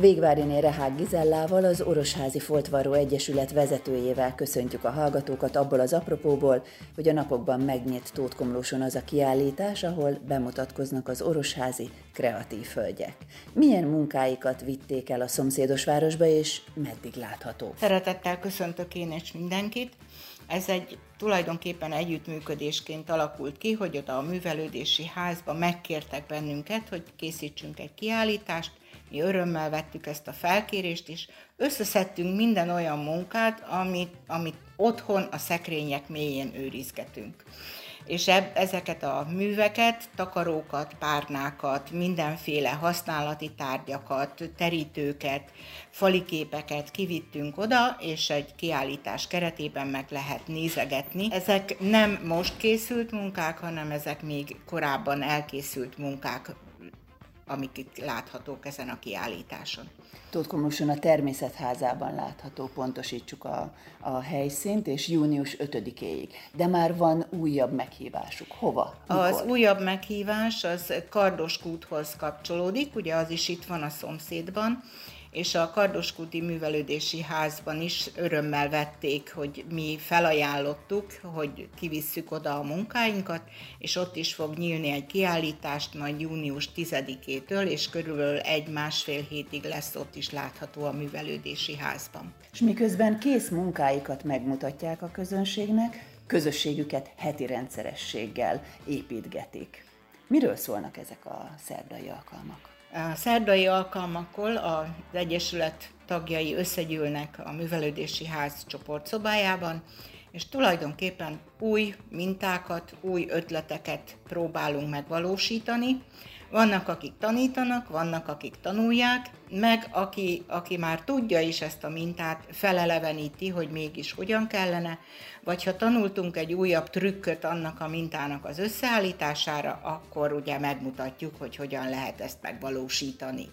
Végváriné Rehák Gizellával, az Orosházi Foltvaró Egyesület vezetőjével köszöntjük a hallgatókat abból az apropóból, hogy a napokban megnyit Tótkomlóson az a kiállítás, ahol bemutatkoznak az orosházi kreatív hölgyek. Milyen munkáikat vitték el a szomszédos városba, és meddig látható? Szeretettel köszöntök én is mindenkit. Ez egy tulajdonképpen együttműködésként alakult ki, hogy oda a művelődési házba megkértek bennünket, hogy készítsünk egy kiállítást, mi örömmel vettük ezt a felkérést, és összeszedtünk minden olyan munkát, amit, amit otthon a szekrények mélyén őrizgetünk és eb, ezeket a műveket, takarókat, párnákat, mindenféle használati tárgyakat, terítőket, faliképeket kivittünk oda, és egy kiállítás keretében meg lehet nézegetni. Ezek nem most készült munkák, hanem ezek még korábban elkészült munkák amik itt láthatók ezen a kiállításon. Tótkomlóson a termésetházában látható, pontosítsuk a, a helyszínt, és június 5-éig. De már van újabb meghívásuk. Hova? Mikor? Az újabb meghívás az Kardoskúthoz kapcsolódik, ugye az is itt van a szomszédban, és a Kardoskuti Művelődési Házban is örömmel vették, hogy mi felajánlottuk, hogy kivisszük oda a munkáinkat, és ott is fog nyílni egy kiállítást majd június 10-től, és körülbelül egy-másfél hétig lesz ott is látható a Művelődési Házban. És miközben kész munkáikat megmutatják a közönségnek, közösségüket heti rendszerességgel építgetik. Miről szólnak ezek a szerdai alkalmak? A szerdai alkalmakkor az Egyesület tagjai összegyűlnek a Művelődési Ház csoportszobájában, és tulajdonképpen új mintákat, új ötleteket próbálunk megvalósítani, vannak, akik tanítanak, vannak, akik tanulják, meg aki, aki már tudja is ezt a mintát, feleleveníti, hogy mégis hogyan kellene, vagy ha tanultunk egy újabb trükköt annak a mintának az összeállítására, akkor ugye megmutatjuk, hogy hogyan lehet ezt megvalósítani.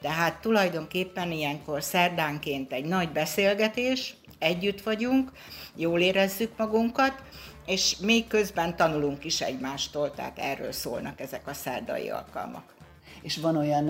Tehát tulajdonképpen ilyenkor szerdánként egy nagy beszélgetés, együtt vagyunk, jól érezzük magunkat, és még közben tanulunk is egymástól, tehát erről szólnak ezek a szerdai alkalmak és van olyan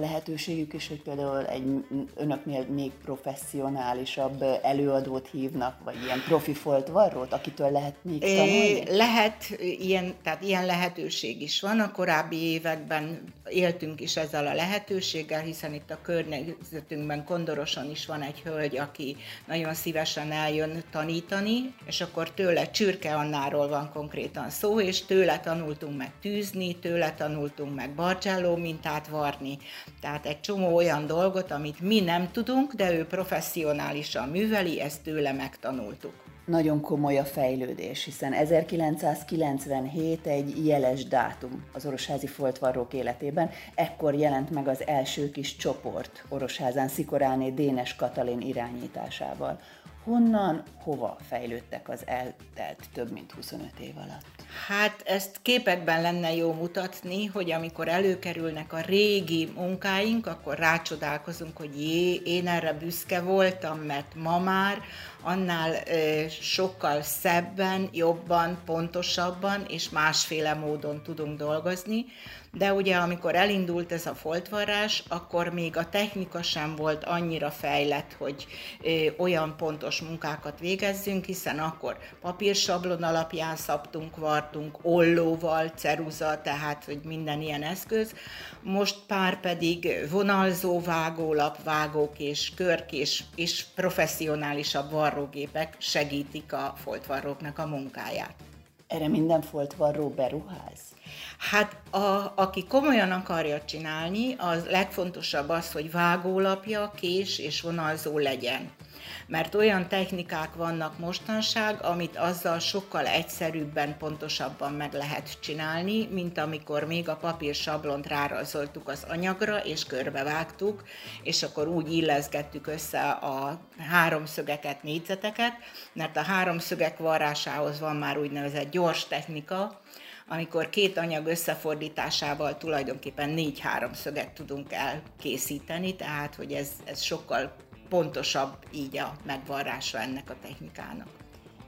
lehetőségük is, hogy például egy önöknél még professzionálisabb előadót hívnak, vagy ilyen profi foltvarrót, akitől lehet még tanulni? Lehet, ilyen, tehát ilyen lehetőség is van. A korábbi években éltünk is ezzel a lehetőséggel, hiszen itt a környezetünkben Kondoroson is van egy hölgy, aki nagyon szívesen eljön tanítani, és akkor tőle Csürke Annáról van konkrétan szó, és tőle tanultunk meg tűzni, tőle tanultunk meg barcsáló mintát varni. Tehát egy csomó olyan dolgot, amit mi nem tudunk, de ő professzionálisan műveli, ezt tőle megtanultuk. Nagyon komoly a fejlődés, hiszen 1997 egy jeles dátum az orosházi foltvarrók életében. Ekkor jelent meg az első kis csoport Orosházán Szikoráné Dénes Katalin irányításával. Honnan, hova fejlődtek az eltelt több mint 25 év alatt? Hát ezt képekben lenne jó mutatni, hogy amikor előkerülnek a régi munkáink, akkor rácsodálkozunk, hogy jé, én erre büszke voltam, mert ma már annál ö, sokkal szebben, jobban, pontosabban és másféle módon tudunk dolgozni. De ugye amikor elindult ez a foltvarrás, akkor még a technika sem volt annyira fejlett, hogy olyan pontos munkákat végezzünk, hiszen akkor papírsablon alapján szabtunk, vartunk, ollóval, ceruza, tehát hogy minden ilyen eszköz. Most pár pedig vonalzó vágólap, vágók és körkés és professzionálisabb var varrógépek segítik a foltvarróknak a munkáját. Erre minden foltvarró beruház? Hát a, aki komolyan akarja csinálni, az legfontosabb az, hogy vágólapja, kés és vonalzó legyen mert olyan technikák vannak mostanság, amit azzal sokkal egyszerűbben, pontosabban meg lehet csinálni, mint amikor még a papír sablont rárajzoltuk az anyagra, és körbevágtuk, és akkor úgy illeszgettük össze a háromszögeket, négyzeteket, mert a háromszögek varrásához van már úgynevezett gyors technika, amikor két anyag összefordításával tulajdonképpen négy háromszöget tudunk elkészíteni, tehát hogy ez, ez sokkal pontosabb így a megvarrása ennek a technikának.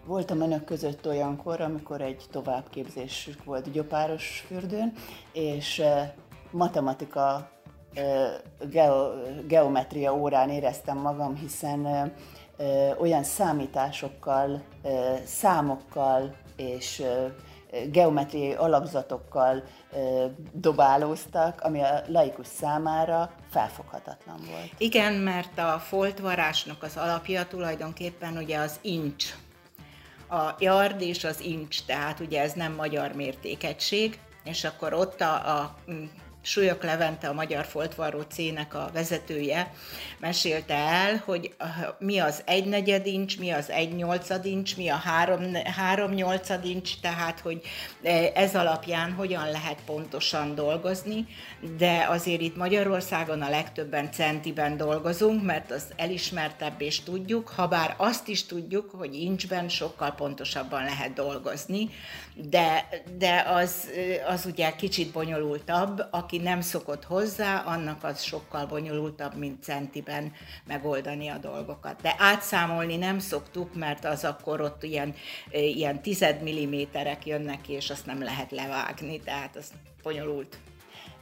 Voltam önök között olyankor, amikor egy továbbképzésük volt Gyopáros fürdőn, és matematika geometria órán éreztem magam, hiszen olyan számításokkal, számokkal és geometriai alakzatokkal dobálóztak, ami a laikus számára felfoghatatlan volt. Igen, mert a foltvarásnak az alapja tulajdonképpen ugye az incs. A yard és az incs, tehát ugye ez nem magyar mértékegység, és akkor ott a, a Súlyok Levente, a Magyar Foltvarró cének a vezetője mesélte el, hogy mi az egy negyed incs, mi az egy nyolcad incs, mi a három, három nyolcad incs, tehát hogy e, ez alapján hogyan lehet pontosan dolgozni, de azért itt Magyarországon a legtöbben centiben dolgozunk, mert az elismertebb és tudjuk, ha bár azt is tudjuk, hogy incsben sokkal pontosabban lehet dolgozni, de, de az, az ugye kicsit bonyolultabb, aki aki nem szokott hozzá, annak az sokkal bonyolultabb, mint centiben megoldani a dolgokat. De átszámolni nem szoktuk, mert az akkor ott ilyen, ilyen tized milliméterek jönnek ki, és azt nem lehet levágni, tehát az bonyolult.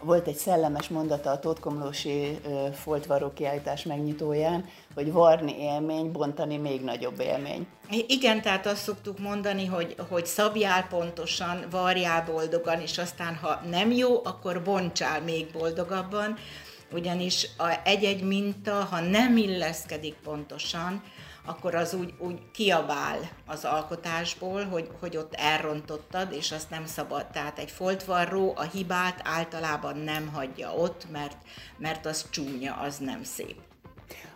Volt egy szellemes mondata a Tótkomlósi foltvaró kiállítás megnyitóján, hogy varni élmény, bontani még nagyobb élmény. Igen, tehát azt szoktuk mondani, hogy, hogy szabjál pontosan, varjál boldogan, és aztán ha nem jó, akkor bontsál még boldogabban, ugyanis a egy-egy minta, ha nem illeszkedik pontosan, akkor az úgy, úgy kiabál az alkotásból, hogy, hogy ott elrontottad, és azt nem szabad. Tehát egy foltvarró a hibát általában nem hagyja ott, mert, mert az csúnya, az nem szép.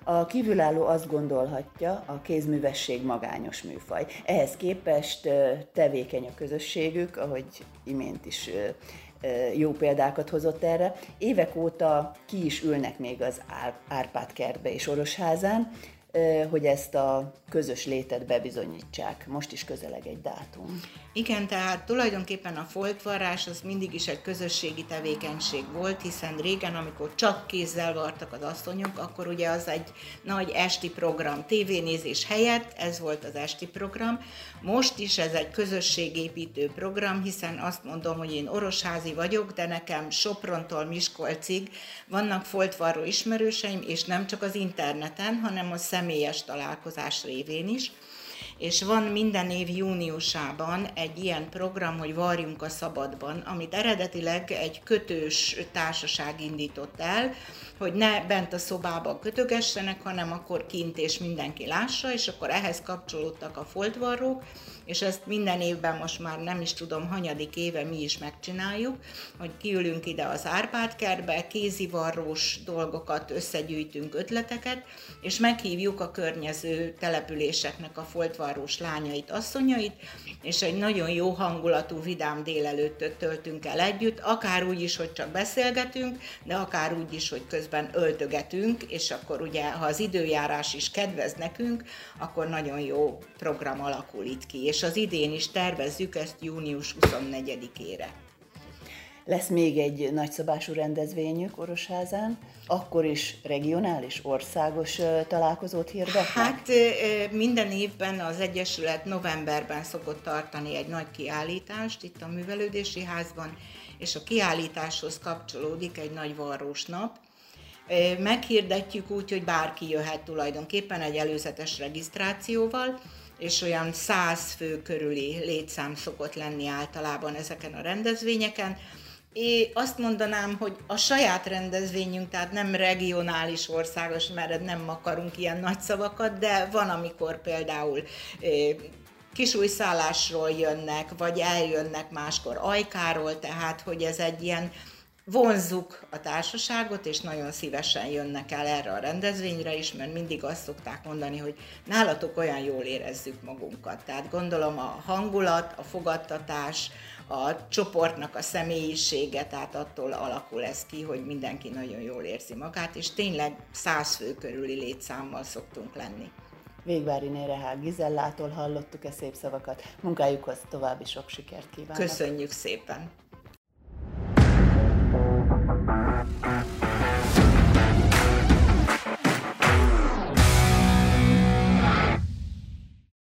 A kívülálló azt gondolhatja, a kézművesség magányos műfaj. Ehhez képest tevékeny a közösségük, ahogy imént is jó példákat hozott erre. Évek óta ki is ülnek még az Árpád kertbe és Orosházán, hogy ezt a közös létet bebizonyítsák. Most is közeleg egy dátum. Igen, tehát tulajdonképpen a foltvarrás az mindig is egy közösségi tevékenység volt, hiszen régen, amikor csak kézzel vartak az asszonyok, akkor ugye az egy nagy esti program, tévénézés helyett, ez volt az esti program. Most is ez egy közösségépítő program, hiszen azt mondom, hogy én orosházi vagyok, de nekem Soprontól Miskolcig vannak foltvarró ismerőseim, és nem csak az interneten, hanem a személyes találkozás révén is és van minden év júniusában egy ilyen program, hogy Varjunk a Szabadban, amit eredetileg egy kötős társaság indított el, hogy ne bent a szobában kötögessenek, hanem akkor kint és mindenki lássa, és akkor ehhez kapcsolódtak a foltvarrók, és ezt minden évben most már nem is tudom, hanyadik éve mi is megcsináljuk, hogy kiülünk ide az Árpád kertbe, kézivarrós dolgokat összegyűjtünk, ötleteket, és meghívjuk a környező településeknek a foltvarrós lányait, asszonyait, és egy nagyon jó hangulatú, vidám délelőttöt töltünk el együtt, akár úgy is, hogy csak beszélgetünk, de akár úgy is, hogy közben öltögetünk, és akkor ugye, ha az időjárás is kedvez nekünk, akkor nagyon jó program alakul itt ki, és az idén is tervezzük ezt június 24-ére. Lesz még egy nagyszabású rendezvényük Orosházán, akkor is regionális, országos találkozót hirdetnek? Hát minden évben az Egyesület novemberben szokott tartani egy nagy kiállítást itt a Művelődési Házban, és a kiállításhoz kapcsolódik egy nagy varrós nap, Meghirdetjük úgy, hogy bárki jöhet tulajdonképpen egy előzetes regisztrációval, és olyan száz fő körüli létszám szokott lenni általában ezeken a rendezvényeken. Én azt mondanám, hogy a saját rendezvényünk, tehát nem regionális, országos, mert nem akarunk ilyen nagy szavakat, de van, amikor például kisújszállásról jönnek, vagy eljönnek máskor ajkáról, tehát hogy ez egy ilyen vonzzuk a társaságot, és nagyon szívesen jönnek el erre a rendezvényre is, mert mindig azt szokták mondani, hogy nálatok olyan jól érezzük magunkat. Tehát gondolom a hangulat, a fogadtatás, a csoportnak a személyisége, tehát attól alakul ez ki, hogy mindenki nagyon jól érzi magát, és tényleg száz fő körüli létszámmal szoktunk lenni. Végvári Nérehál Gizellától hallottuk e szép szavakat. Munkájukhoz további sok sikert kívánok. Köszönjük szépen!